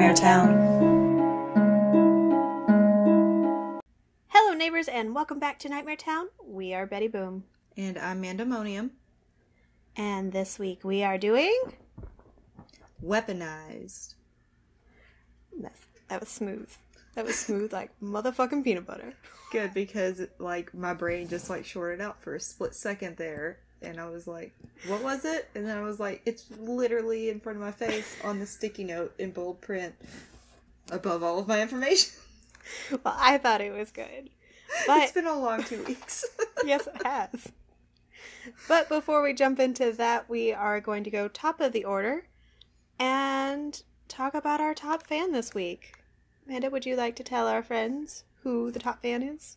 Nightmare Town. Hello, neighbors, and welcome back to Nightmare Town. We are Betty Boom. And I'm Mandemonium. And this week we are doing. Weaponized. That's, that was smooth. That was smooth like motherfucking peanut butter. Good because like my brain just like shorted out for a split second there, and I was like, "What was it?" And then I was like, "It's literally in front of my face on the sticky note in bold print, above all of my information." Well, I thought it was good, but it's been a long two weeks. yes, it has. But before we jump into that, we are going to go top of the order and talk about our top fan this week. Amanda, would you like to tell our friends who the top fan is?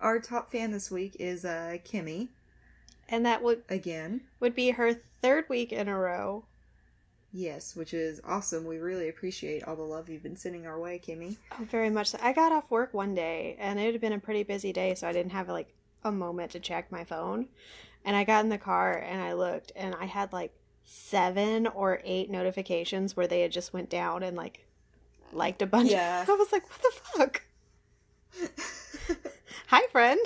Our top fan this week is uh, Kimmy. And that would again would be her third week in a row. Yes, which is awesome. We really appreciate all the love you've been sending our way, Kimmy. Oh, very much. So. I got off work one day, and it had been a pretty busy day, so I didn't have like a moment to check my phone. And I got in the car and I looked, and I had like seven or eight notifications where they had just went down and like liked a bunch. Yeah. I was like, what the fuck? Hi, friend.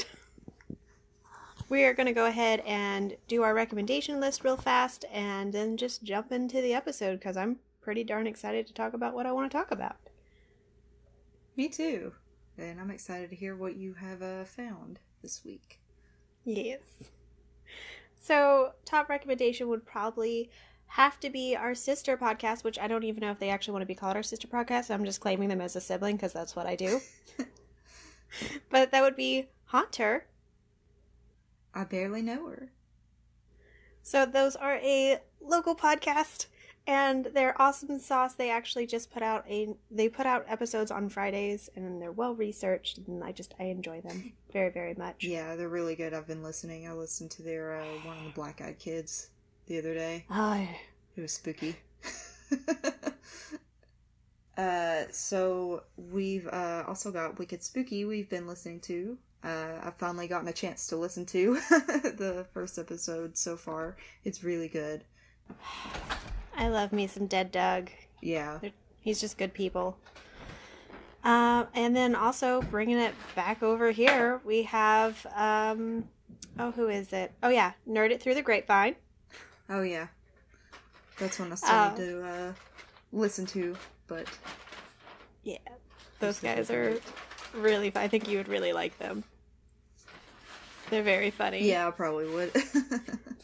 We are going to go ahead and do our recommendation list real fast and then just jump into the episode because I'm pretty darn excited to talk about what I want to talk about. Me too. And I'm excited to hear what you have uh, found this week. Yes. So, top recommendation would probably have to be our sister podcast, which I don't even know if they actually want to be called our sister podcast. I'm just claiming them as a sibling because that's what I do. but that would be Haunter. I barely know her. So, those are a local podcast and they're awesome sauce. They actually just put out a they put out episodes on Fridays and they're well researched and I just I enjoy them very very much. Yeah, they're really good. I've been listening. I listened to their uh, one of the Black Eyed Kids the other day. Oh, It was spooky. uh, so we've uh, also got Wicked Spooky. We've been listening to. Uh, I've finally gotten a chance to listen to the first episode so far. It's really good. I love me some Dead Doug. Yeah. They're, he's just good people. Um, and then also bringing it back over here, we have um, oh, who is it? Oh yeah, Nerd It Through the Grapevine. Oh yeah. That's one I started to uh, listen to, but Yeah, those guys are really. I think you would really like them. They're very funny. yeah, I probably would.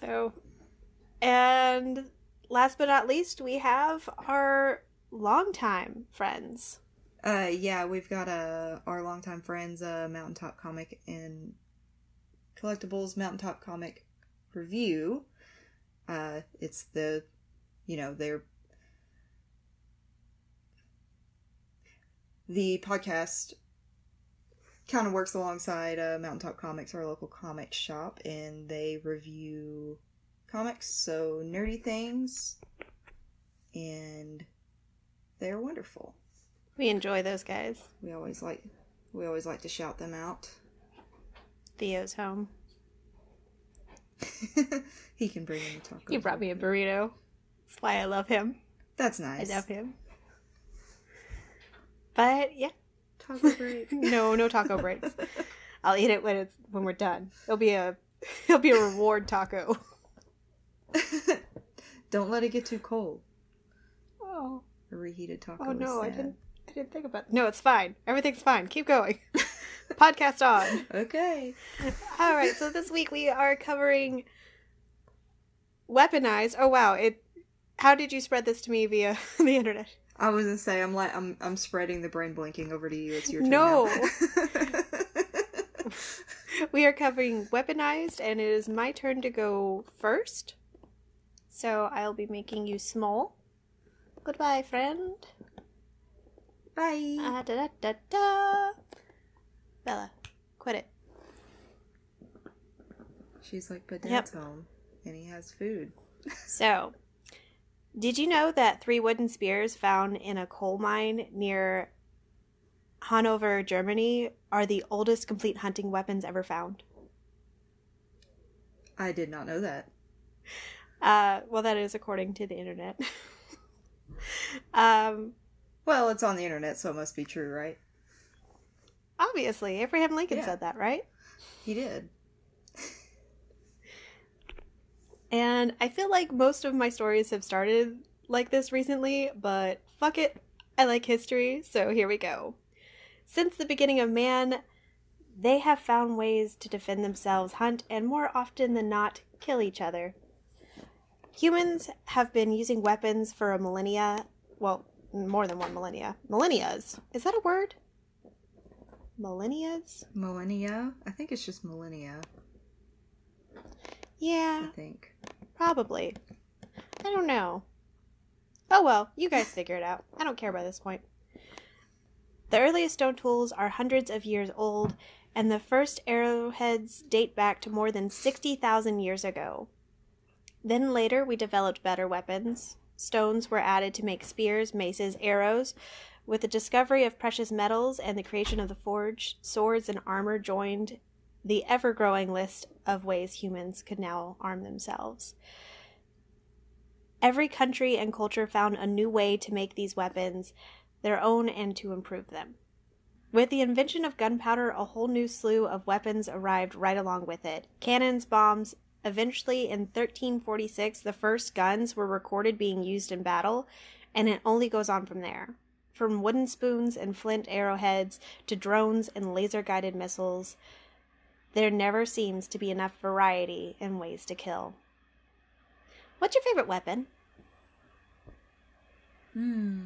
So, and last but not least, we have our longtime friends. Uh, yeah, we've got uh, our longtime friends, uh, Mountaintop Comic and Collectibles Mountaintop Comic Review. Uh, it's the, you know, they're the podcast kind of works alongside uh, Mountaintop Comics, our local comic shop, and they review comics, so nerdy things, and they're wonderful. We enjoy those guys. We always like we always like to shout them out. Theo's home. he can bring in the tacos. He brought me a burrito. That's why I love him. That's nice. I love him. But yeah, Taco break. no, no taco breaks. I'll eat it when it's when we're done. It'll be a it'll be a reward taco. Don't let it get too cold. Oh, A reheated taco. oh no, I didn't I didn't think about. No, it's fine. Everything's fine. Keep going. Podcast on. Okay. All right, so this week we are covering weaponized. Oh wow, it. How did you spread this to me via the internet? I was gonna say I'm like I'm I'm spreading the brain blinking over to you. It's your turn. No. We are covering weaponized, and it is my turn to go first. So I'll be making you small. Goodbye, friend. Bye. Ah, da da da da. Bella, quit it. She's like, but Yep. Dad's home and he has food. So, did you know that three wooden spears found in a coal mine near Hanover, Germany, are the oldest complete hunting weapons ever found? I did not know that. Uh, well, that is according to the internet. um, Well, it's on the internet, so it must be true, right? obviously, Abraham Lincoln Yeah. said that, right? He did. And I feel like most of my stories have started like this recently, but fuck it. I like history, so here we go. Since the beginning of man, they have found ways to defend themselves, hunt, and more often than not, kill each other. Humans have been using weapons for a millennia. Well, more than one millennia. Millennias. Is that a word? Millennias? Millennia? I think it's just millennia. Yeah. I think. Probably. I don't know. Oh well, you guys figure it out. I don't care by this point. The earliest stone tools are hundreds of years old, and the first arrowheads date back to more than 60,000 years ago. Then later, we developed better weapons. Stones were added to make spears, maces, arrows. With the discovery of precious metals and the creation of the forge, swords and armor joined the ever growing list of ways humans could now arm themselves. Every country and culture found a new way to make these weapons their own and to improve them. With the invention of gunpowder, a whole new slew of weapons arrived right along with it cannons, bombs. Eventually, in 1346, the first guns were recorded being used in battle, and it only goes on from there. From wooden spoons and flint arrowheads to drones and laser guided missiles, there never seems to be enough variety in ways to kill. What's your favorite weapon? Hmm.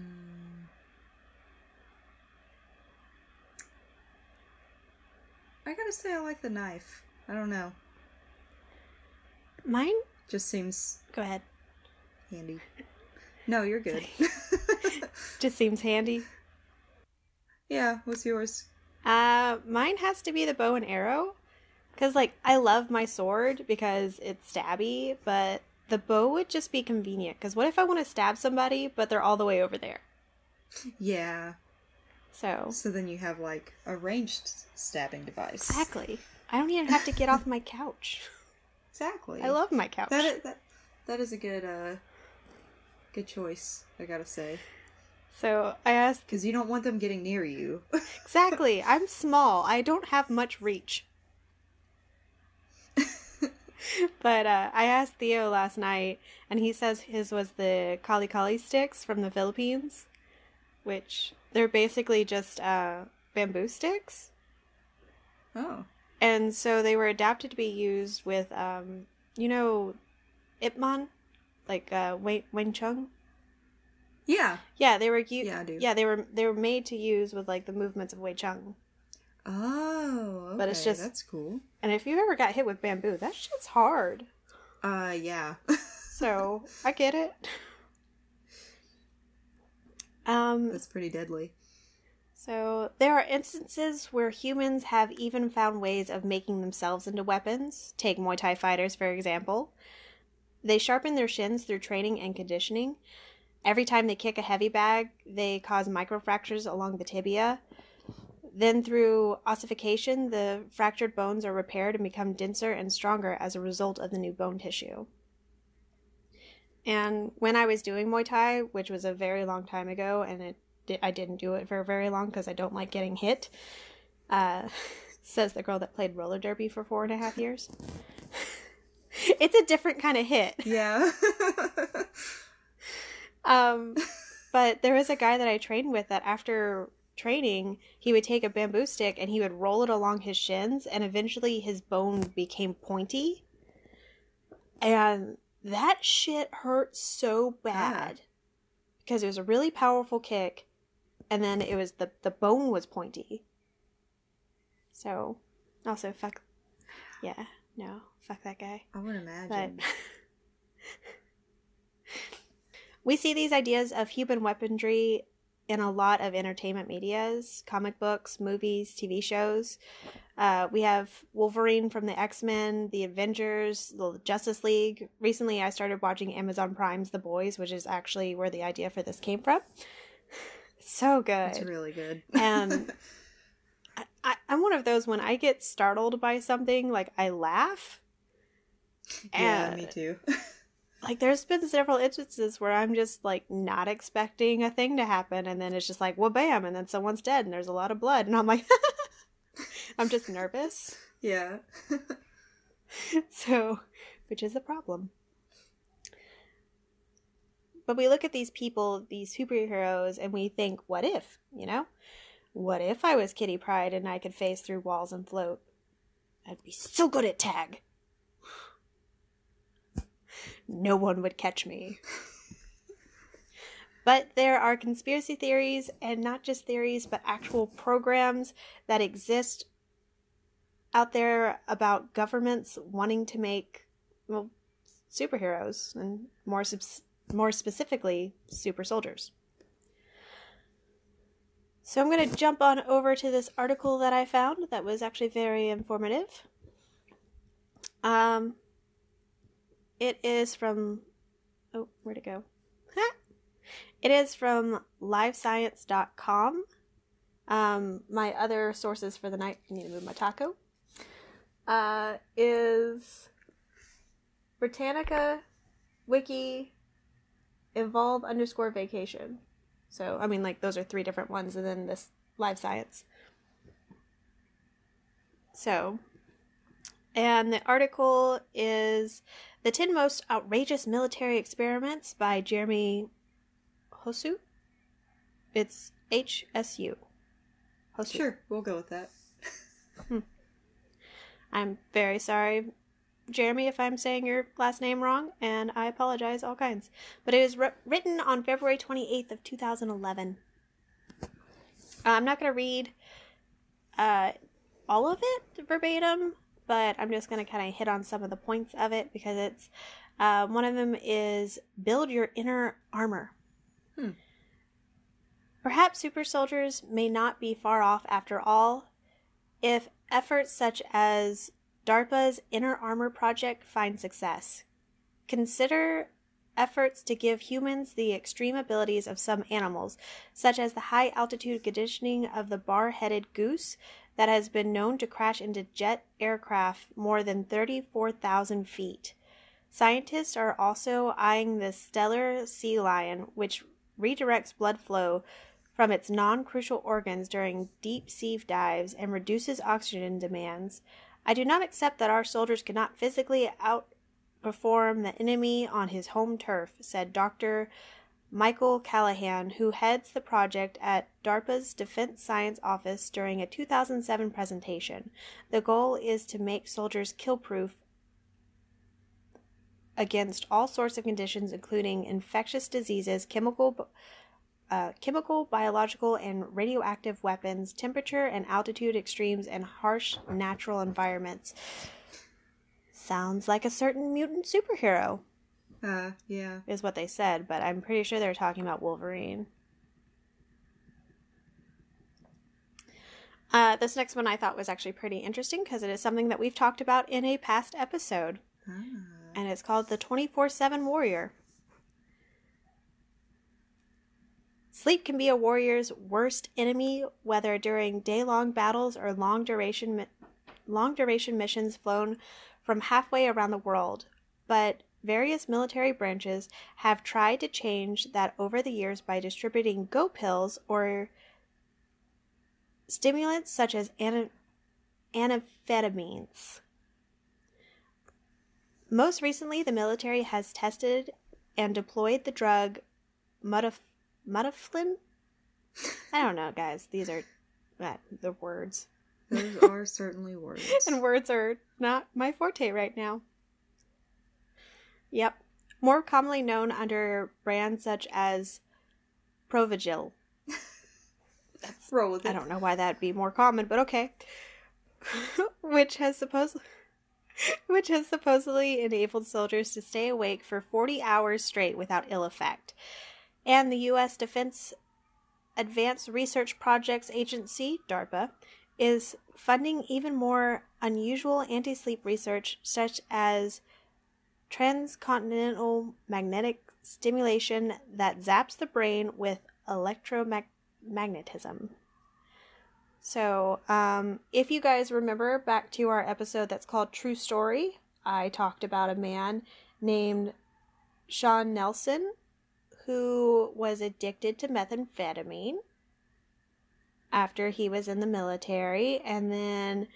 I gotta say, I like the knife. I don't know. Mine? Just seems Go ahead. handy. No, you're good. Just seems handy. yeah, what's yours? Uh, mine has to be the bow and arrow. Because, like, I love my sword because it's stabby, but the bow would just be convenient. Because what if I want to stab somebody, but they're all the way over there? Yeah. So, So then you have like a ranged stabbing device. exactly. I don't even have to get off my couch. Exactly. I love my couch. that. Is, that that is a good uh good choice. I gotta say, So, I asked, because you don't want them getting near you. exactly. I'm small. I don't have much reach. But uh, I asked Theo last night, and he says his was the Kali Kali sticks from the Philippines, which they're basically just uh, bamboo sticks. oh. And so they were adapted to be used with, um, you know, Ip Man, like uh, Wei, Wing Chun. Yeah. Yeah, they were u- Yeah, I do. Yeah, they were they were made to use with like the movements of Wing Chun. Oh. Okay. But it's just- that's cool. And if you ever got hit with bamboo, that shit's hard. Uh, yeah. So I get it. Um, that's pretty deadly. so there are instances where humans have even found ways of making themselves into weapons. Take Muay Thai fighters, for example. They sharpen their shins through training and conditioning. Every time they kick a heavy bag, they cause microfractures along the tibia. Then, through ossification, the fractured bones are repaired and become denser and stronger as a result of the new bone tissue. And when I was doing Muay Thai, which was a very long time ago, and it I didn't do it for very long because I don't like getting hit, uh, says the girl that played roller derby for four and a half years. it's a different kind of hit. Yeah. Um, but there was a guy that I trained with that after training, he would take a bamboo stick and he would roll it along his shins, and eventually his bone became pointy. And that shit hurt so bad because it was a really powerful kick, and then it was the the bone was pointy. So, also fuck, yeah, no, fuck that guy. I would But imagine. we see these ideas of human weaponry in a lot of entertainment medias, comic books, movies, TV shows. Uh, we have Wolverine from the X Men, the Avengers, the Justice League. Recently, I started watching Amazon Prime's The Boys, which is actually where the idea for this came from. so good. It's really good. And I, I, I'm one of those when I get startled by something, like I laugh. yeah, and- me too. like there's been several instances where I'm just like not expecting a thing to happen and then it's just like, well bam, and then someone's dead and there's a lot of blood and I'm like I'm just nervous. Yeah. so, which is a problem. But we look at these people, these superheroes, and we think, what if, you know? What if I was Kitty Pryde and I could phase through walls and float? I'd be so good at tag. No one would catch me. but there are conspiracy theories, and not just theories, but actual programs that exist out there about governments wanting to make, well, superheroes, and more subs- more specifically, super soldiers. So I'm going to jump on over to this article that I found that was actually very informative. Um, it is from. Oh, where'd it go? it is from livescience.com. Um, my other sources for the night, I need to move my taco, uh, is Britannica, Wiki, Evolve underscore vacation. So, I mean, like, those are three different ones, and then this live science. So, and the article is The 10 Most Outrageous Military Experiments by Jeremy Hosu. It's HSU. Hosu. Sure, we'll go with that. hmm. I'm very sorry, Jeremy, if I'm saying your last name wrong, and I apologize all kinds. But it was written on February 28th of 2011. Uh, I'm not going to read uh, all of it verbatim, but I'm just going to kind of hit on some of the points of it because it's uh, one of them is build your inner armor. Hmm. Perhaps super soldiers may not be far off after all if efforts such as DARPA's Inner Armor project find success. Consider efforts to give humans the extreme abilities of some animals, such as the high altitude conditioning of the bar headed goose that has been known to crash into jet aircraft more than 34,000 feet. Scientists are also eyeing the stellar sea lion, which redirects blood flow from its non crucial organs during deep sea dives and reduces oxygen demands. I do not accept that our soldiers cannot physically outperform the enemy on his home turf, said Dr. Michael Callahan, who heads the project at DARPA's Defense Science Office during a 2007 presentation. The goal is to make soldiers kill proof against all sorts of conditions, including infectious diseases, chemical uh, chemical, biological, and radioactive weapons, temperature and altitude extremes, and harsh natural environments. Sounds like a certain mutant superhero. Uh, yeah. Is what they said, but I'm pretty sure they're talking about Wolverine. Uh, this next one I thought was actually pretty interesting because it is something that we've talked about in a past episode. Ah. And it's called the 24 7 Warrior. Sleep can be a warrior's worst enemy, whether during day-long battles or long duration long duration missions flown from halfway around the world. But various military branches have tried to change that over the years by distributing go pills or stimulants such as amphetamines. Most recently, the military has tested and deployed the drug mudaf- Mudaflin? I don't know, guys. These are uh, the words. Those are certainly words. and words are not my forte right now. Yep. More commonly known under brands such as Provigil. That's, Roll with it. I don't know why that'd be more common, but okay. which has supposedly which has supposedly enabled soldiers to stay awake for 40 hours straight without ill effect and the U.S. Defense Advanced Research Projects Agency, DARPA, is funding even more unusual anti sleep research, such as transcontinental magnetic stimulation that zaps the brain with electromagnetism. So, um, if you guys remember back to our episode that's called True Story, I talked about a man named Sean Nelson, who was addicted to methamphetamine after he was in the military, and then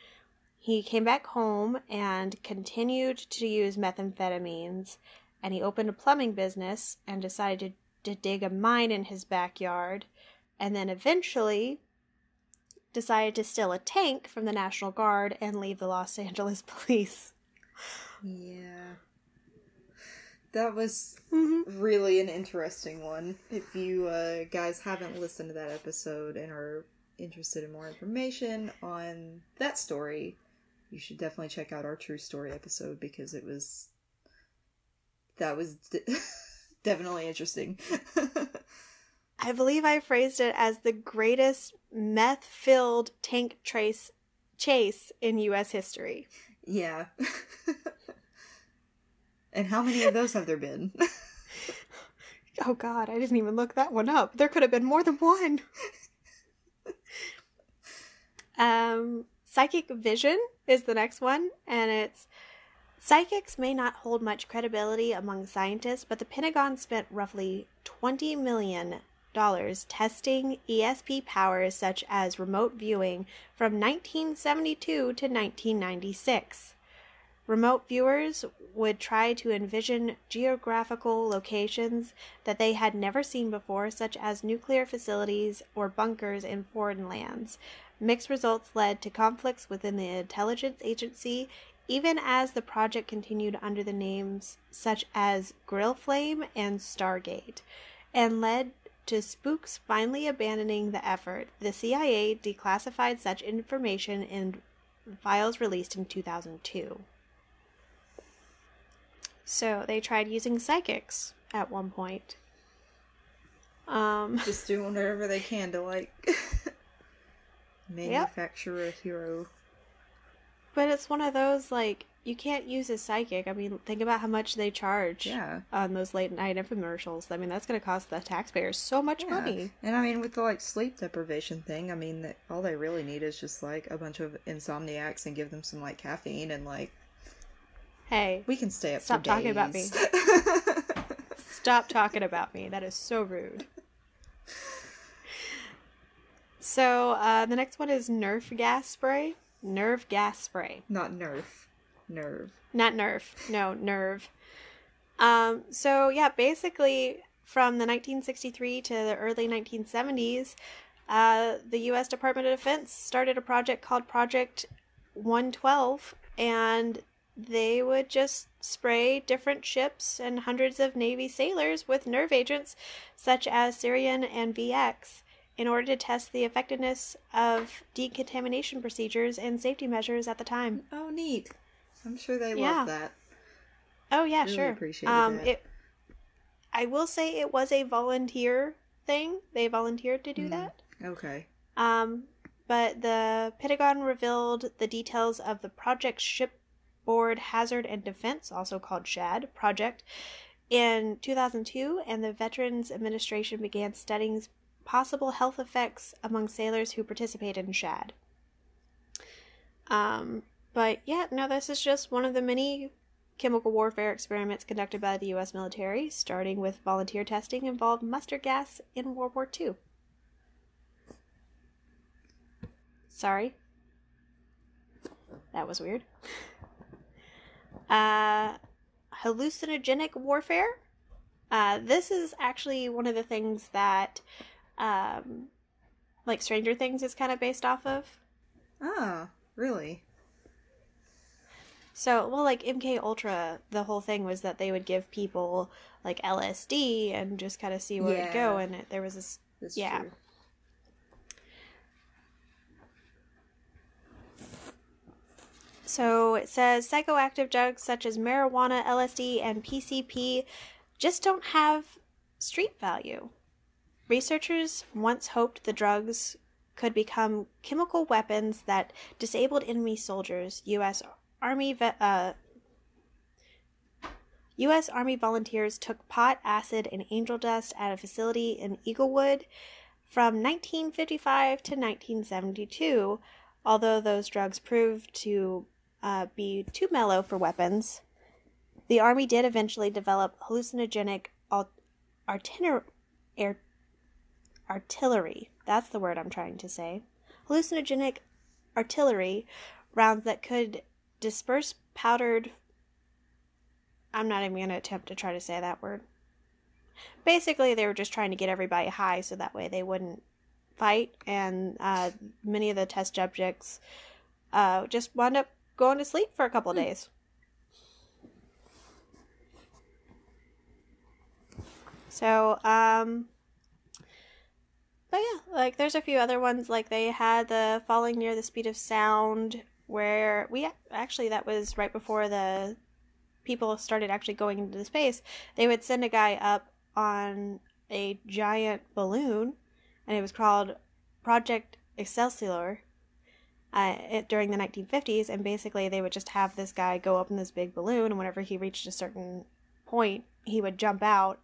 he came back home and continued to use methamphetamines. And he opened a plumbing business and decided to, to dig a mine in his backyard. And then eventually decided to steal a tank from the National Guard and leave the Los Angeles police. Yeah. That was Mm-hmm. really an interesting one. If you uh, guys haven't listened to that episode and are interested in more information on that story, you should definitely check out our true story episode because it was that was d- definitely interesting. I believe I phrased it as the greatest meth filled tank trace chase in U.S. history. yeah. and how many of those have there been? Oh God, I didn't even look that one up. There could have been more than one. um, psychic vision is the next one, and it's psychics may not hold much credibility among scientists, but the Pentagon spent roughly twenty million dollars testing ESP powers such as remote viewing from 1972 to 1996. Remote viewers would try to envision geographical locations that they had never seen before, such as nuclear facilities or bunkers in foreign lands. Mixed results led to conflicts within the intelligence agency, even as the project continued under the names such as Grill Flame and Stargate, and led to spooks finally abandoning the effort. The CIA declassified such information in files released in 2002. So they tried using psychics at one point. Um, Just doing whatever they can to like manufacture a hero. but it's one of those like you can't use a psychic. I mean, think about how much they charge Yeah. on those late night infomercials. I mean, that's going to cost the taxpayers so much Yeah. money. And I mean, with the like sleep deprivation thing, I mean, that all they really need is just like a bunch of insomniacs and give them some like caffeine and like Hey, we can stay up. Stop talking about me. stop talking about me. That is so rude. So uh, the next one is Nerf gas spray. Nerve gas spray. Not nerf, nerve. Not nerve. No, nerve. Um, so yeah, basically from the 1963 to the early 1970s, uh, the U.S. Department of Defense started a project called Project 112, and they would just spray different ships and hundreds of Navy sailors with nerve agents such as sarin and VX in order to test the effectiveness of decontamination procedures and safety measures at the time. Oh, neat. I'm sure they Yeah. love that. Oh yeah, Really sure. appreciated um, it. I will say it was a volunteer thing. They volunteered to do Mm. that. Okay. Um, but the Pentagon revealed the details of the Project Shipboard Hazard and Defense, also called SHAD, project in 2002, and the Veterans Administration began studying possible health effects among sailors who participate in SHAD. Um, but yeah, no, this is just one of the many chemical warfare experiments conducted by the U.S. military, starting with volunteer testing involved mustard gas in World War II. Sorry. That was weird. Uh, hallucinogenic warfare. Uh, this is actually one of the things that, um, like Stranger Things is kind of based off of. Oh, really? So, well, like MK Ultra, the whole thing was that they would give people like LSD and just kind of see where it'd go, and it, there was this That's Yeah. true. So it says psychoactive drugs such as marijuana, LSD, and PCP just don't have street value. Researchers once hoped the drugs could become chemical weapons that disabled enemy soldiers, U.S. Army uh, U.S. Army volunteers took pot, acid, and angel dust at a facility in Edgewood from 1955 to 1972, although those drugs proved to uh, be too mellow for weapons. The Army did eventually develop hallucinogenic al- artiner- artillery. That's the word I'm trying to say. Hallucinogenic artillery rounds that could disperse powdered. I'm not even going to attempt to try to say that word. Basically, they were just trying to get everybody high so that way they wouldn't fight, and uh, many of the test subjects uh, just wound up going to sleep for a couple Hmm. days. So, um, but yeah, like there's a few other ones. Like they had the falling near the speed of sound, where we actually that was right before the people started actually going into the space. They would send a guy up on a giant balloon, and it was called Project Excelsior. Uh, it, during the 1950s, and basically they would just have this guy go up in this big balloon, and whenever he reached a certain point, he would jump out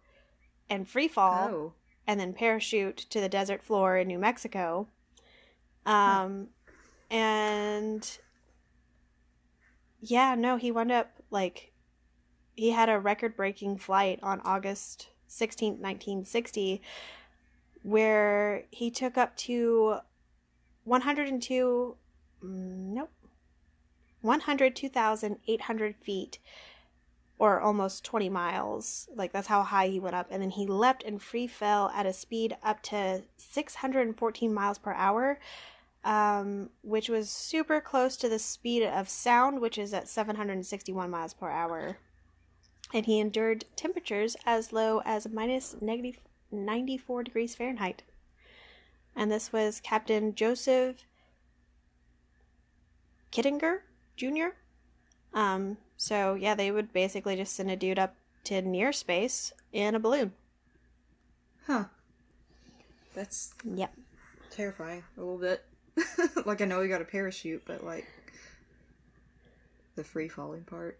and free fall Oh. And then parachute to the desert floor in New Mexico. Um, and yeah, no, he wound up like he had a record breaking flight on August 16th, 1960, where he took up to 102, mm, nope, 102,800 feet or almost 20 miles. Like that's how high he went up. And then he leapt and free fell at a speed up to 614 miles per hour, um, which was super close to the speed of sound, which is at 761 miles per hour. And he endured temperatures as low as minus negative 94 degrees Fahrenheit. And this was Captain Joseph Kittinger Jr. Um, so yeah, they would basically just send a dude up to near space in a balloon. Huh. That's Yep. terrifying a little bit. like I know we got a parachute, but like the free falling part.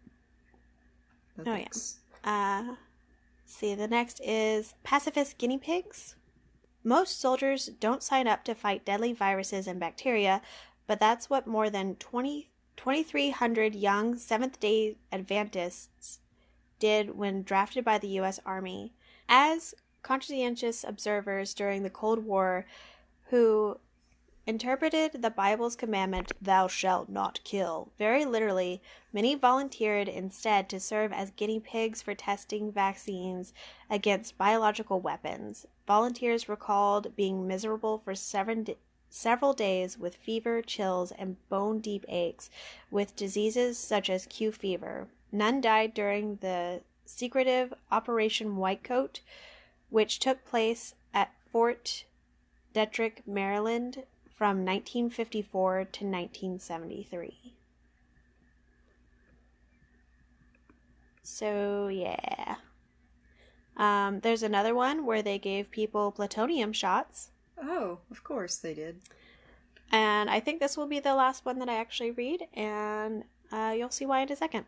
No Oh, yeah. thanks. Uh, see, the next is pacifist guinea pigs. Most soldiers don't sign up to fight deadly viruses and bacteria, but that's what more than 20, 2,300 young Seventh day Adventists did when drafted by the U.S. Army. As conscientious observers during the Cold War who interpreted the Bible's commandment, Thou shalt not kill, very literally, many volunteered instead to serve as guinea pigs for testing vaccines against biological weapons. Volunteers recalled being miserable for seven several days with fever, chills, and bone deep aches with diseases such as Q fever. None died during the secretive Operation Whitecoat, which took place at Fort Detrick, Maryland from 1954 to 1973. So, yeah. Um, there's another one where they gave people plutonium shots. Oh, of course they did. And I think this will be the last one that I actually read, and uh, you'll see why in a second.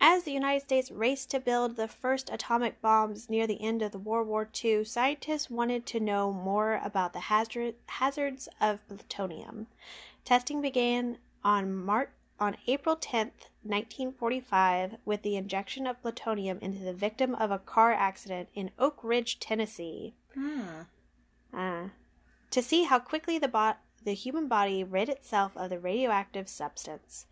As the United States raced to build the first atomic bombs near the end of the World War II, scientists wanted to know more about the hazard, hazards of plutonium. Testing began on March on April 10th, 1945, with the injection of plutonium into the victim of a car accident in Oak Ridge, Tennessee. Hmm. To see how quickly the bot the human body rid itself of the radioactive substance.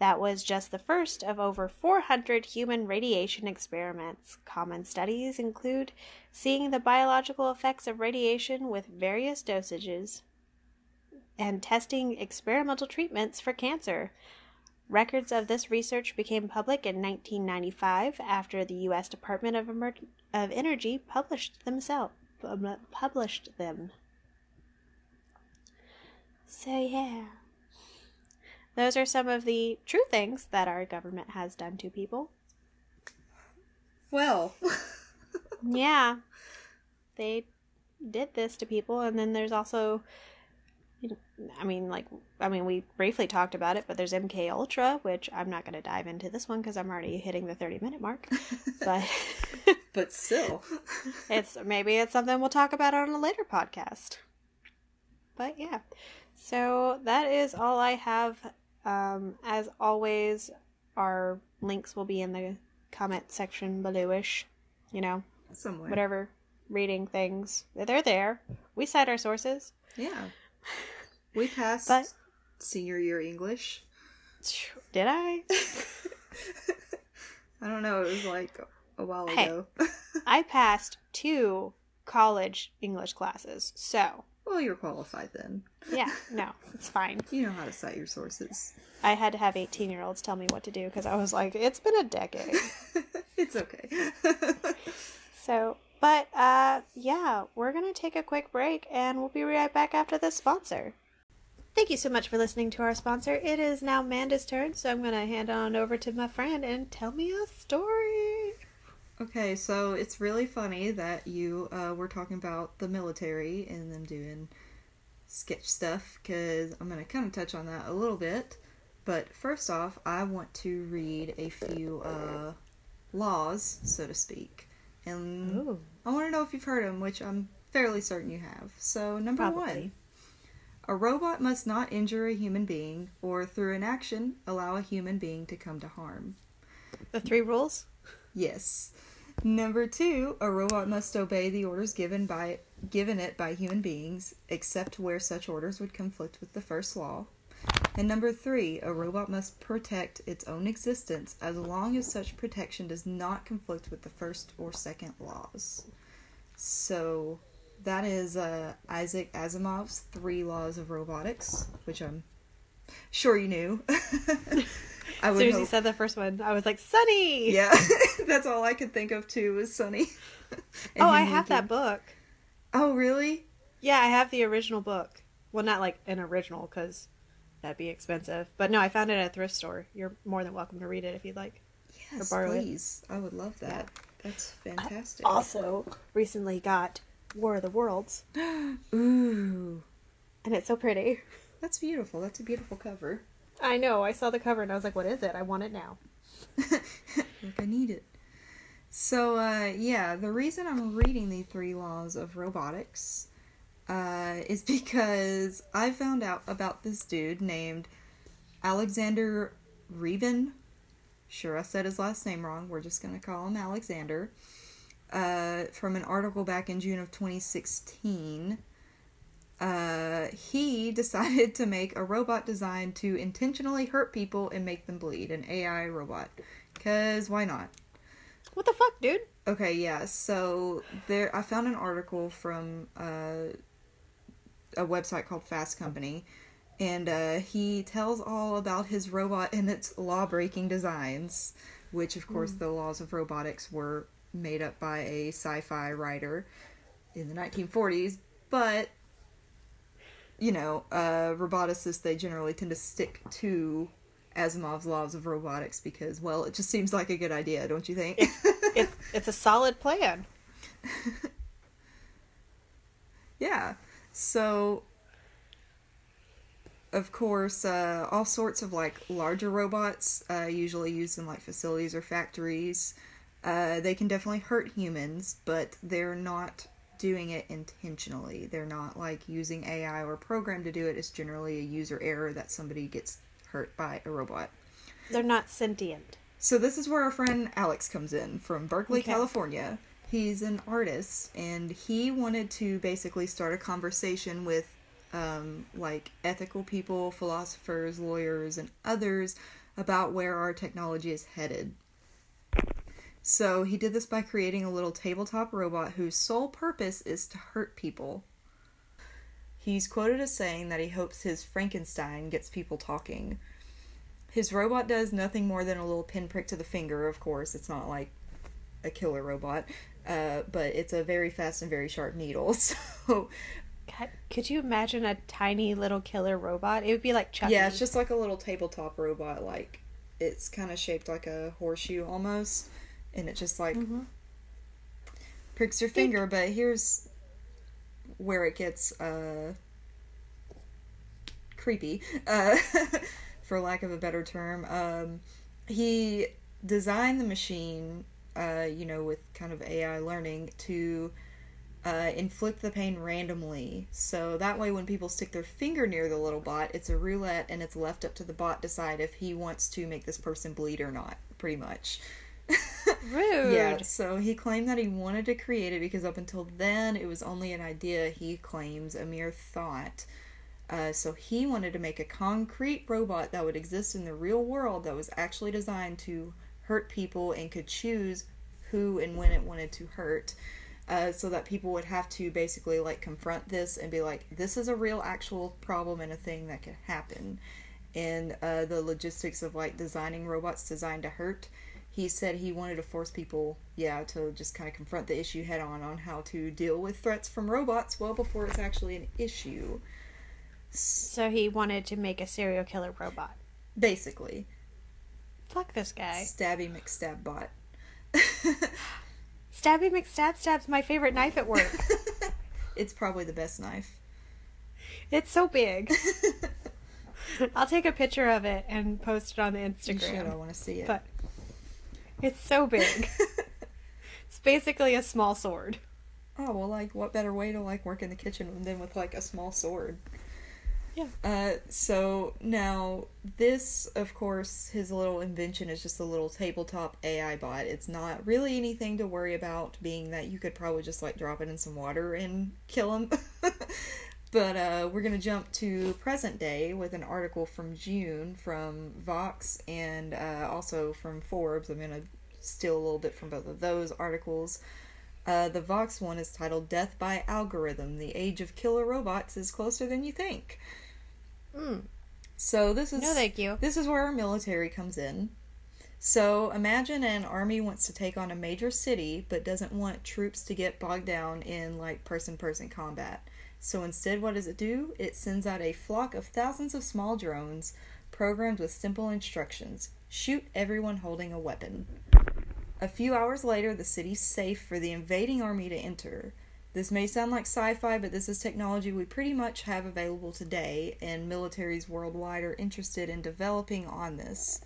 That was just the first of over 400 human radiation experiments. Common studies include seeing the biological effects of radiation with various dosages and testing experimental treatments for cancer. Records of this research became public in 1995 after the U.S. Department of, Emer- of Energy published themselves published them. So yeah, those are some of the true things that our government has done to people. Well, Yeah, they did this to people, and then there's also, I mean, like, I mean, we briefly talked about it, but there's MK Ultra, which I'm not going to dive into this one because I'm already hitting the 30 minute mark. But but still. it's maybe it's something we'll talk about on a later podcast. But yeah, so that is all I have. Um, as always, our links will be in the comment section belowish. You know, Somewhere. whatever reading things. They're there. We cite our sources. Yeah. We passed But- senior year English. Did I? I don't know. It was like a while Hey. ago. I passed two college English classes. So, well, you're qualified then. yeah, no, it's fine. You know how to cite your sources. I had to have 18 year olds tell me what to do because I was like, it's been a decade. it's okay. So, but uh, yeah, we're gonna take a quick break and we'll be right back after this sponsor. Thank you so much for listening to our sponsor. It is now Amanda's turn, so I'm gonna hand on over to my friend and tell me a story. okay, so it's really funny that you uh, were talking about the military and them doing sketch stuff because I'm going to kind of touch on that a little bit. But first off, I want to read a few uh, laws, so to speak. And Ooh, I want to know if you've heard them, which I'm fairly certain you have. So, number one a robot must not injure a human being or, through inaction, allow a human being to come to harm. the three rules. Yes. Number two, a robot must obey the orders given by given it by human beings, except where such orders would conflict with the first law. And number three, a robot must protect its own existence as long as such protection does not conflict with the first or second laws. So that is uh, Isaac Asimov's Three Laws of Robotics, which I'm sure you knew. I As soon as you said the first one, I was like, Sonny! yeah, that's all I could think of too was Sonny. Oh, I have that book. Oh, really? Yeah, I have the original book. Well, not like an original because that'd be expensive. But no, I found it at a thrift store. You're more than welcome to read it if you'd like. Yes, borrow it. please. I would love that. That's fantastic. Also, recently got War of the Worlds, Ooh, and it's so pretty. that's beautiful. That's a beautiful cover. I know. I saw the cover and I was like, "What is it? I want it now." Look, I need it. So, uh, yeah, the reason I'm reading the three laws of robotics uh, is because I found out about this dude named Alexander Reben. Sure, I said his last name wrong. We're just going to call him Alexander. Uh, from an article back in June of 2016. Uh, he decided to make a robot designed to intentionally hurt people and make them bleed, an AI robot. Because why not? What the fuck, dude? Okay, yeah. So there, I found an article from uh, a website called Fast Company, and uh, he tells all about his robot and its law-breaking designs, which, of course, the laws of robotics were made up by a sci-fi writer in the 1940s. But you know, uh, roboticists they generally tend to stick to Asimov's laws of robotics because, well, it just seems like a good idea, don't you think? It's it's a solid plan. Yeah. So, of course, uh, all sorts of like larger robots, uh, usually used in like facilities or factories, uh, they can definitely hurt humans, but they're not doing it intentionally. They're not like using AI or program to do it. It's generally a user error that somebody gets hurt by a robot. They're not sentient. So this is where our friend Alex comes in from Berkeley, Okay. California. He's an artist, and he wanted to basically start a conversation with, um, like ethical people, philosophers, lawyers, and others about where our technology is headed. So he did this by creating a little tabletop robot whose sole purpose is to hurt people. He's quoted as saying that he hopes his Frankenstein gets people talking. His robot does nothing more than a little pinprick to the finger, of course. It's not like a killer robot, uh, but it's a very fast and very sharp needle. So, God, could you imagine a tiny little killer robot? It would be like Chucky. yeah, it's just like a little tabletop robot. Like, it's kind of shaped like a horseshoe almost, and it just like Mhm. pricks your finger. But here's where it gets uh, creepy, uh, for lack of a better term. Um, he designed the machine, uh, you know, with kind of AI learning to uh, inflict the pain randomly. So that way, when people stick their finger near the little bot, it's a roulette and it's left up to the bot decide if he wants to make this person bleed or not. Pretty much. Weird. so he claimed that he wanted to create it because up until then it was only an idea, he claims, a mere thought. Uh, so he wanted to make a concrete robot that would exist in the real world that was actually designed to hurt people and could choose who and when it wanted to hurt. Uh, so that people would have to basically like confront this and be like, this is a real actual problem and a thing that could happen. And uh, the logistics of like designing robots designed to hurt he said he wanted to force people, yeah, to just kind of confront the issue head on on how to deal with threats from robots well before it's actually an issue. So he wanted to make a serial killer robot. Basically, Fuck this guy. Stabby McStab bot. Stabby McStab Stab's my favorite knife at work. it's probably the best knife. it's so big. I'll take a picture of it and post it on the should. I Instagram. want to see it. But it's so big. it's basically a small sword. oh well, like what better way to like work in the kitchen than with like a small sword? Yeah. Uh, so now this, of course, his little invention is just a little tabletop AI bot. It's not really anything to worry about, being that you could probably just like drop it in some water and kill him. but uh, we're gonna jump to present day with an article from June from Vox and uh, also from Forbes. I'm gonna steal a little bit from both of those articles. Uh, the Vox one is titled "Death by Algorithm: The Age of Killer Robots is Closer Than You Think." Mm. So this is No, thank you. this is where our military comes in. So imagine an army wants to take on a major city but doesn't want troops to get bogged down in like person person combat. So instead what does it do? It sends out a flock of thousands of small drones programmed with simple instructions. Shoot everyone holding a weapon. A few hours later, the city's safe for the invading army to enter. This may sound like sci fi, but this is technology we pretty much have available today, and militaries worldwide are interested in developing on this.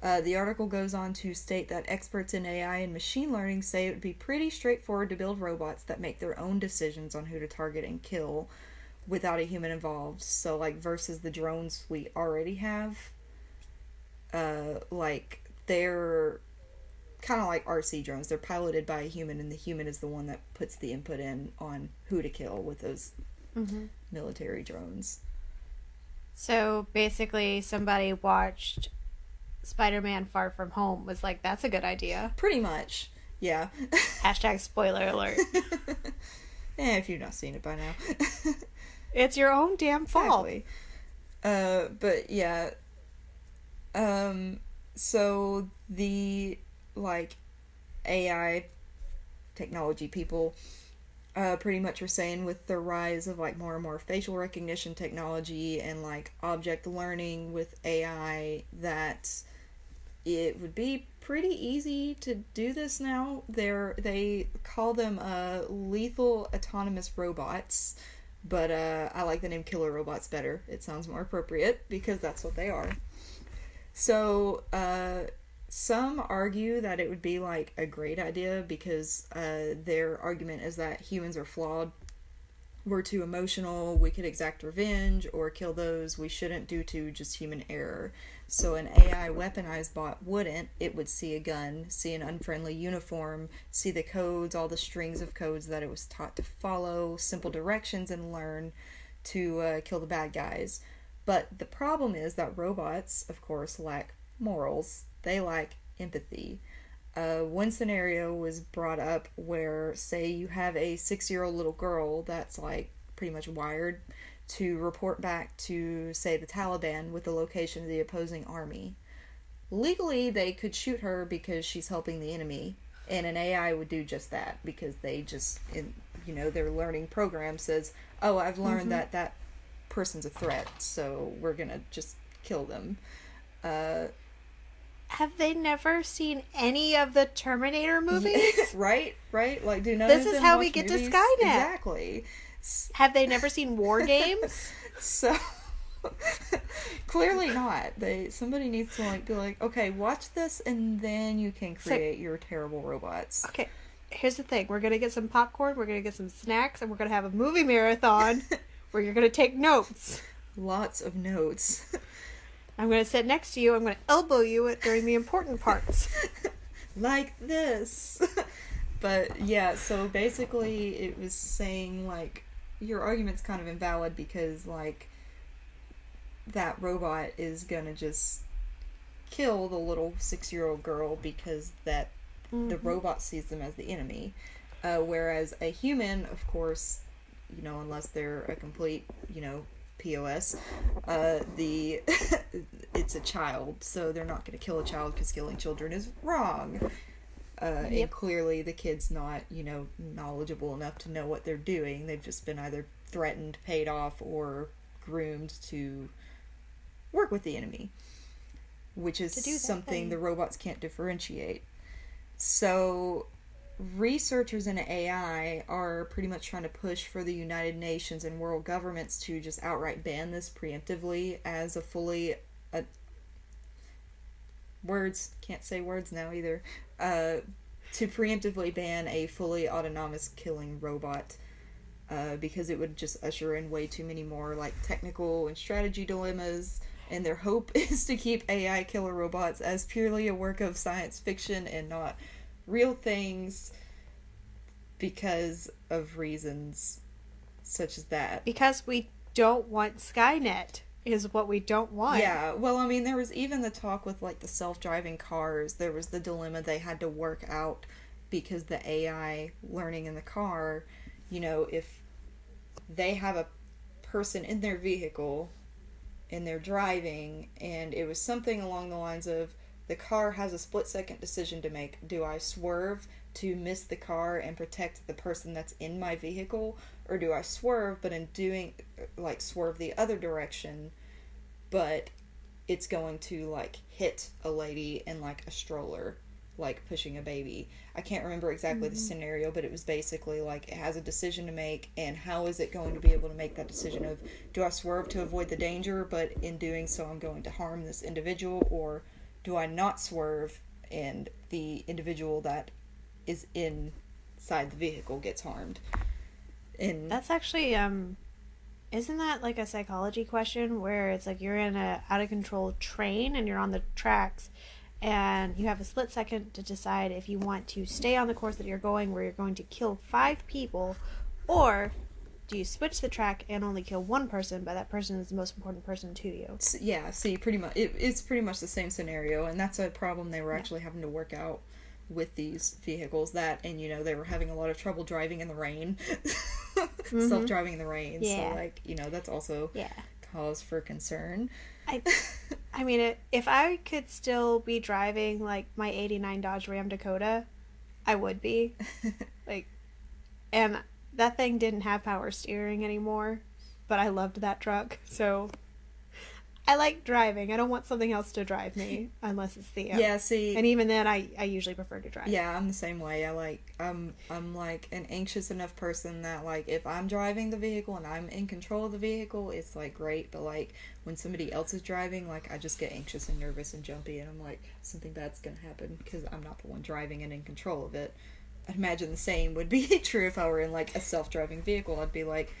Uh, the article goes on to state that experts in AI and machine learning say it would be pretty straightforward to build robots that make their own decisions on who to target and kill without a human involved. So, like, versus the drones we already have, uh, like, they're kind of like RC drones. They're piloted by a human, and the human is the one that puts the input in on who to kill with those hmm military drones. So basically, somebody watched Spider Man Far From Home, was like, that's a good idea. Pretty much, yeah. Hashtag spoiler alert. eh, if you've not seen it by now. It's your own damn fault. Exactly. Uh, but yeah. Um, so the like AI technology people uh, pretty much were saying with the rise of like more and more facial recognition technology and like object learning with AI that it would be pretty easy to do this now. They're they call them uh, lethal autonomous robots, but uh, I like the name killer robots better. It sounds more appropriate because that's what they are. So uh, some argue that it would be like a great idea because uh, their argument is that humans are flawed. We're too emotional, we could exact revenge or kill those we shouldn't due to just human error. So an AI weaponized bot wouldn't. It would see a gun, see an unfriendly uniform, see the codes, all the strings of codes that it was taught to follow, simple directions, and learn to uh, kill the bad guys. But the problem is that robots, of course, lack morals. They lack empathy. Uh, one scenario was brought up where, say, you have a six year old little girl that's like pretty much wired to report back to, say, the Taliban with the location of the opposing army. Legally, they could shoot her because she's helping the enemy, and an AI would do just that because they just, in, you know, their learning program says, "Oh, I've learned that that person's a threat, so we're gonna just kill them." Uh, Have they never seen any of the Terminator movies? right, right. Like, do none This is how we get to? Skynet. Exactly. Have they never seen War Games? So clearly not. They somebody needs to like be like, okay, watch this, and then you can So- create your terrible robots. Okay, here's the thing. We're gonna get some popcorn, we're gonna get some snacks, and we're gonna have a movie marathon where you're gonna take notes. Lots of notes. I'm gonna sit next to you, I'm gonna elbow you during the important parts. like this. but yeah, so basically it was saying like your argument's kind of invalid because like that robot is gonna just kill the little six year old girl because that the Mhm. robot sees them as the enemy. Uh, whereas a human, of course, you know, unless they're a complete, you know, POS, uh, the it's a child, so they're not going to kill a child because killing children is wrong. Uh, And clearly, the kid's not, you know, knowledgeable enough to know what they're doing. They've just been either threatened, paid off, or groomed to work with the enemy, which is To do something thing. the robots can't differentiate. So, researchers in AI are pretty much trying to push for the United Nations and world governments to just outright ban this preemptively as a fully. Uh, words, can't say words now either. Uh, to preemptively ban a fully autonomous killing robot. Uh, because it would just usher in way too many more like technical and strategy dilemmas and their hope is to keep AI killer robots as purely a work of science fiction and not real things because of reasons such as that. Because we don't want Skynet, is what we don't want. Yeah, well, I mean, there was even the talk with like the self driving cars. There was the dilemma they had to work out because the AI learning in the car, you know, if they have a person in their vehicle and they're driving, and it was something along the lines of the car has a split second decision to make. Do I swerve to miss the car and protect the person that's in my vehicle, or do I swerve, but in doing, like, swerve the other direction? but it's going to like hit a lady in like a stroller like pushing a baby i can't remember exactly the mm-hmm. scenario but it was basically like it has a decision to make and how is it going to be able to make that decision of do i swerve to avoid the danger but in doing so i'm going to harm this individual or do i not swerve and the individual that is inside the vehicle gets harmed? And That's actually um isn't that like a psychology question where it's like you're in a out of control train and you're on the tracks and you have a split second to decide if you want to stay on the course that you're going where you're going to kill five people or do you switch the track and only kill one person but that person is the most important person to you? S- yeah see pretty much it, it's pretty much the same scenario and that's a problem they were actually having to work out with these vehicles that and you know they were having a lot of trouble driving in the rain. Mm-hmm. Self-driving in the rain Yeah. so like you know that's also yeah. cause for concern. I, I mean, it, if I could still be driving like my '89 Dodge Ram Dakota, I would be. like, and that thing didn't have power steering anymore, but I loved that truck. So, I like driving. I don't want something else to drive me unless it's Theo. yeah see And even then, I I usually prefer to drive. Yeah, I'm the same way. I like I'm I'm like an anxious enough person that like if I'm driving the vehicle and I'm in control of the vehicle, it's like great, but like when somebody else is driving, like I just get anxious and nervous and jumpy and I'm like something bad's going to happen because I'm not the one driving and in control of it. I'd imagine the same would be true if I were in like a self-driving vehicle. I'd be like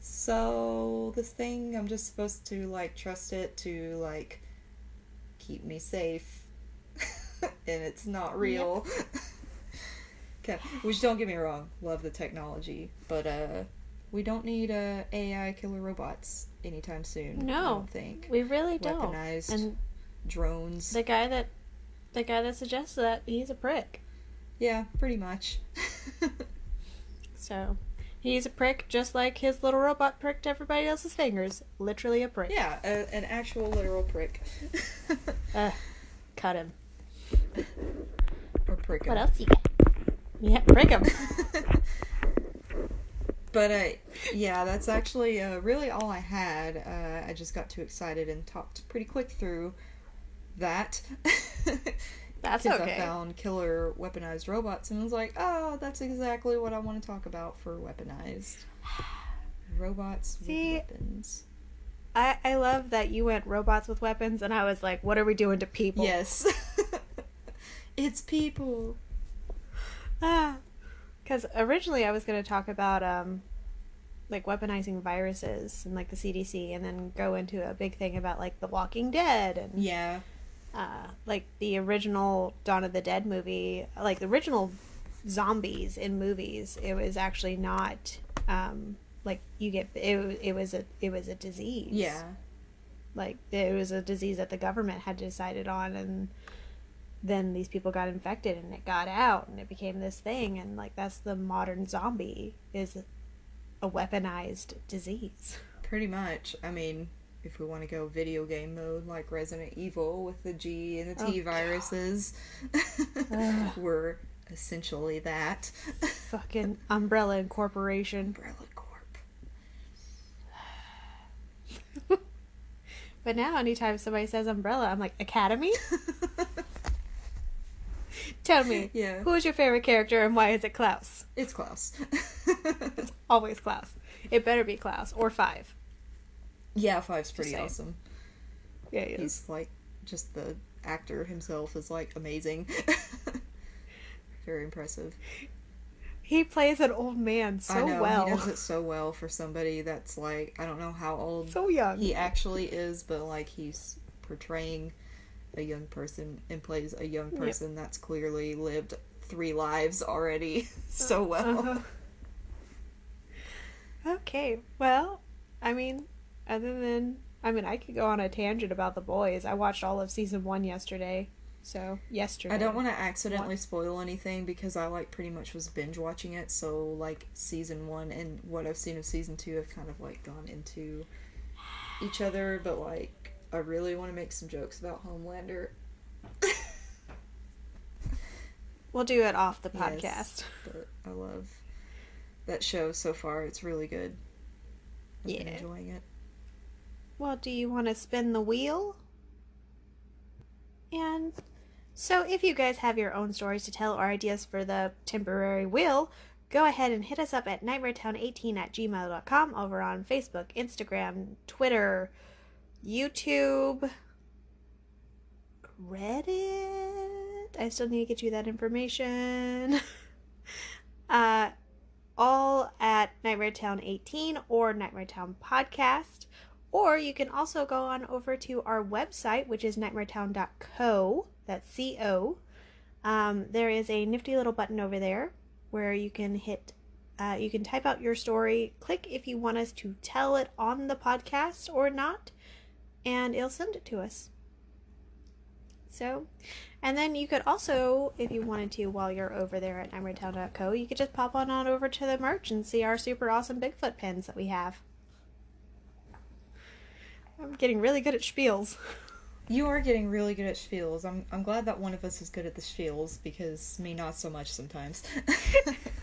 so this thing I'm just supposed to like trust it to like keep me safe and it's not real. okay, which don't get me wrong, love the technology, but uh, we don't need uh, AI killer robots anytime soon. I No. don't think We really don't. weaponized And drones. the guy that the guy that suggests that he's a prick. Yeah, pretty much. So he's a prick, just like his little robot pricked everybody else's fingers. Literally a prick. yeah, a, an actual literal prick. Ugh, cut him. or prick. Him. What else you got? Yeah, prick him. But uh, yeah, that's actually uh, really all I had. Uh, I just got too excited and talked pretty quick through that. That's Because okay. I found killer weaponized robots and was like, oh, that's exactly what I want to talk about for weaponized robots See- with weapons. I, I love that you went robots with weapons, and I was like, what are we doing to people? Yes, it's people. Because originally I was going to talk about um, like weaponizing viruses and like the CDC, and then go into a big thing about like The Walking Dead and Yeah, uh, like the original Dawn of the Dead movie, like the original zombies in movies, it was actually not um, like you get it. It was a it was a disease. Yeah. like it was a disease that the government had decided on, and then these people got infected and it got out and it became this thing, and like that's the modern zombie is a weaponized disease. Pretty much. I mean, if we want to go video game mode, like Resident Evil with the G and the T Oh, viruses, we're essentially that. Fucking Umbrella Incorporation. Umbrella Corp. But now, anytime somebody says umbrella, I'm like, Academy? Tell me, Yeah. who is your favorite character and why is it Klaus? It's Klaus. It's always Klaus. It better be Klaus or five. Yeah, Five's pretty awesome. Yeah, yeah. He's like, just the actor himself is like amazing. Very impressive. He plays an old man so I know, well. He does it so well for somebody that's like, I don't know how old So young. he actually is, but like he's portraying a young person and plays a young Yep. person that's clearly lived three lives already so well. Uh-huh. Okay, well, I mean, other than, I mean, I could go on a tangent about the boys. I watched all of season one yesterday. So, yesterday. I don't want to accidentally spoil anything because I like pretty much was binge watching it. So like season one and what I've seen of season two have kind of like gone into each other. But like I really want to make some jokes about Homelander. We'll do it off the Yes. podcast. But I love that show so far. It's really good. I've Yeah. enjoying it. Well, do you want to spin the wheel? And so, if you guys have your own stories to tell or ideas for the temporary wheel, go ahead and hit us up at nightmaretown18 at gmail.com over on Facebook, Instagram, Twitter, YouTube, Reddit. I still need to get you that information. uh, all at Nightmare Town 18 or Nightmare Town Podcast. Or you can also go on over to our website, which is nightmaretown.co. That's C O. Um, there is a nifty little button over there where you can hit, uh, you can type out your story, click if you want us to tell it on the podcast or not, and it'll send it to us. So, and then you could also, if you wanted to, while you're over there at nightmaretown.co, you could just pop on on over to the merch and see our super awesome Bigfoot pins that we have. I'm getting really good at spiels. You are getting really good at spiels. I'm I'm glad that one of us is good at the spiels because me not so much sometimes.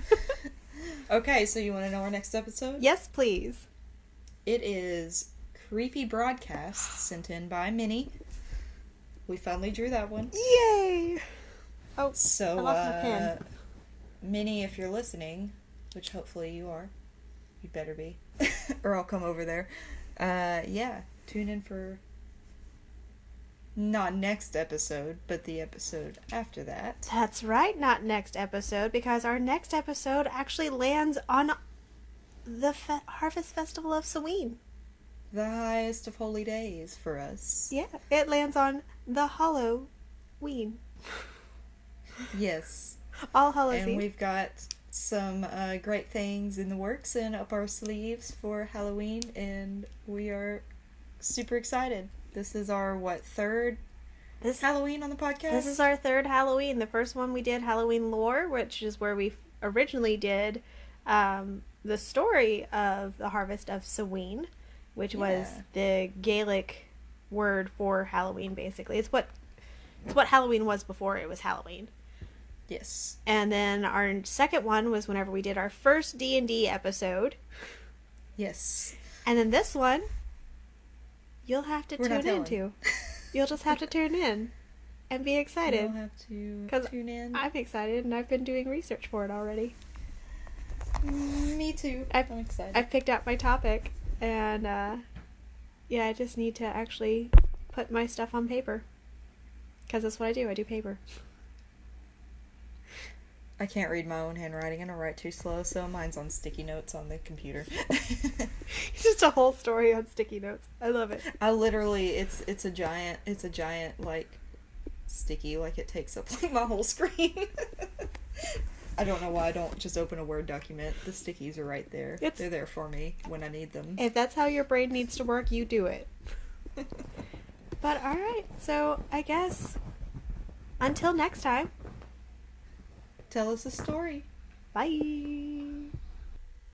okay, so you want to know our next episode? Yes, please. It is creepy broadcasts sent in by Minnie. We finally drew that one. Yay! Oh, So, I lost my uh, pen. Minnie, if you're listening, which hopefully you are, you better be, or I'll come over there. Uh, yeah, tune in for not next episode, but the episode after that. that's right, not next episode, because our next episode actually lands on the fe- Harvest Festival of Samhain. The highest of holy days for us. Yeah, it lands on the Halloween. Yes. All Hallows and Eve. we've got some uh, great things in the works and up our sleeves for Halloween, and we are super excited. This is our what third This Halloween on the podcast? This is our third Halloween. The first one we did Halloween lore, which is where we originally did um, the story of the harvest of Samhain, which was Yeah. the Gaelic word for Halloween. Basically, it's what it's what Halloween was before it was Halloween. yes. And then our second one was whenever we did our first D and D episode, Yes. and then this one you'll have to We're tune into. You'll just have to tune in and be excited. You'll have to 'Cause tune in. I'm excited, and I've been doing research for it already. Me too. I- I'm excited. I've picked out my topic, and uh, yeah, I just need to actually put my stuff on paper because that's what I do. I do paper. I can't read my own handwriting and I write too slow, so mine's on sticky notes on the computer. It's just a whole story on sticky notes. I love it. I literally it's it's a giant it's a giant like sticky, like it takes up like my whole screen. I don't know why I don't just open a Word document. The stickies are right there. It's- They're there for me when I need them. If that's how your brain needs to work, you do it. But all right, so I guess until next time, Tell us a story. Bye.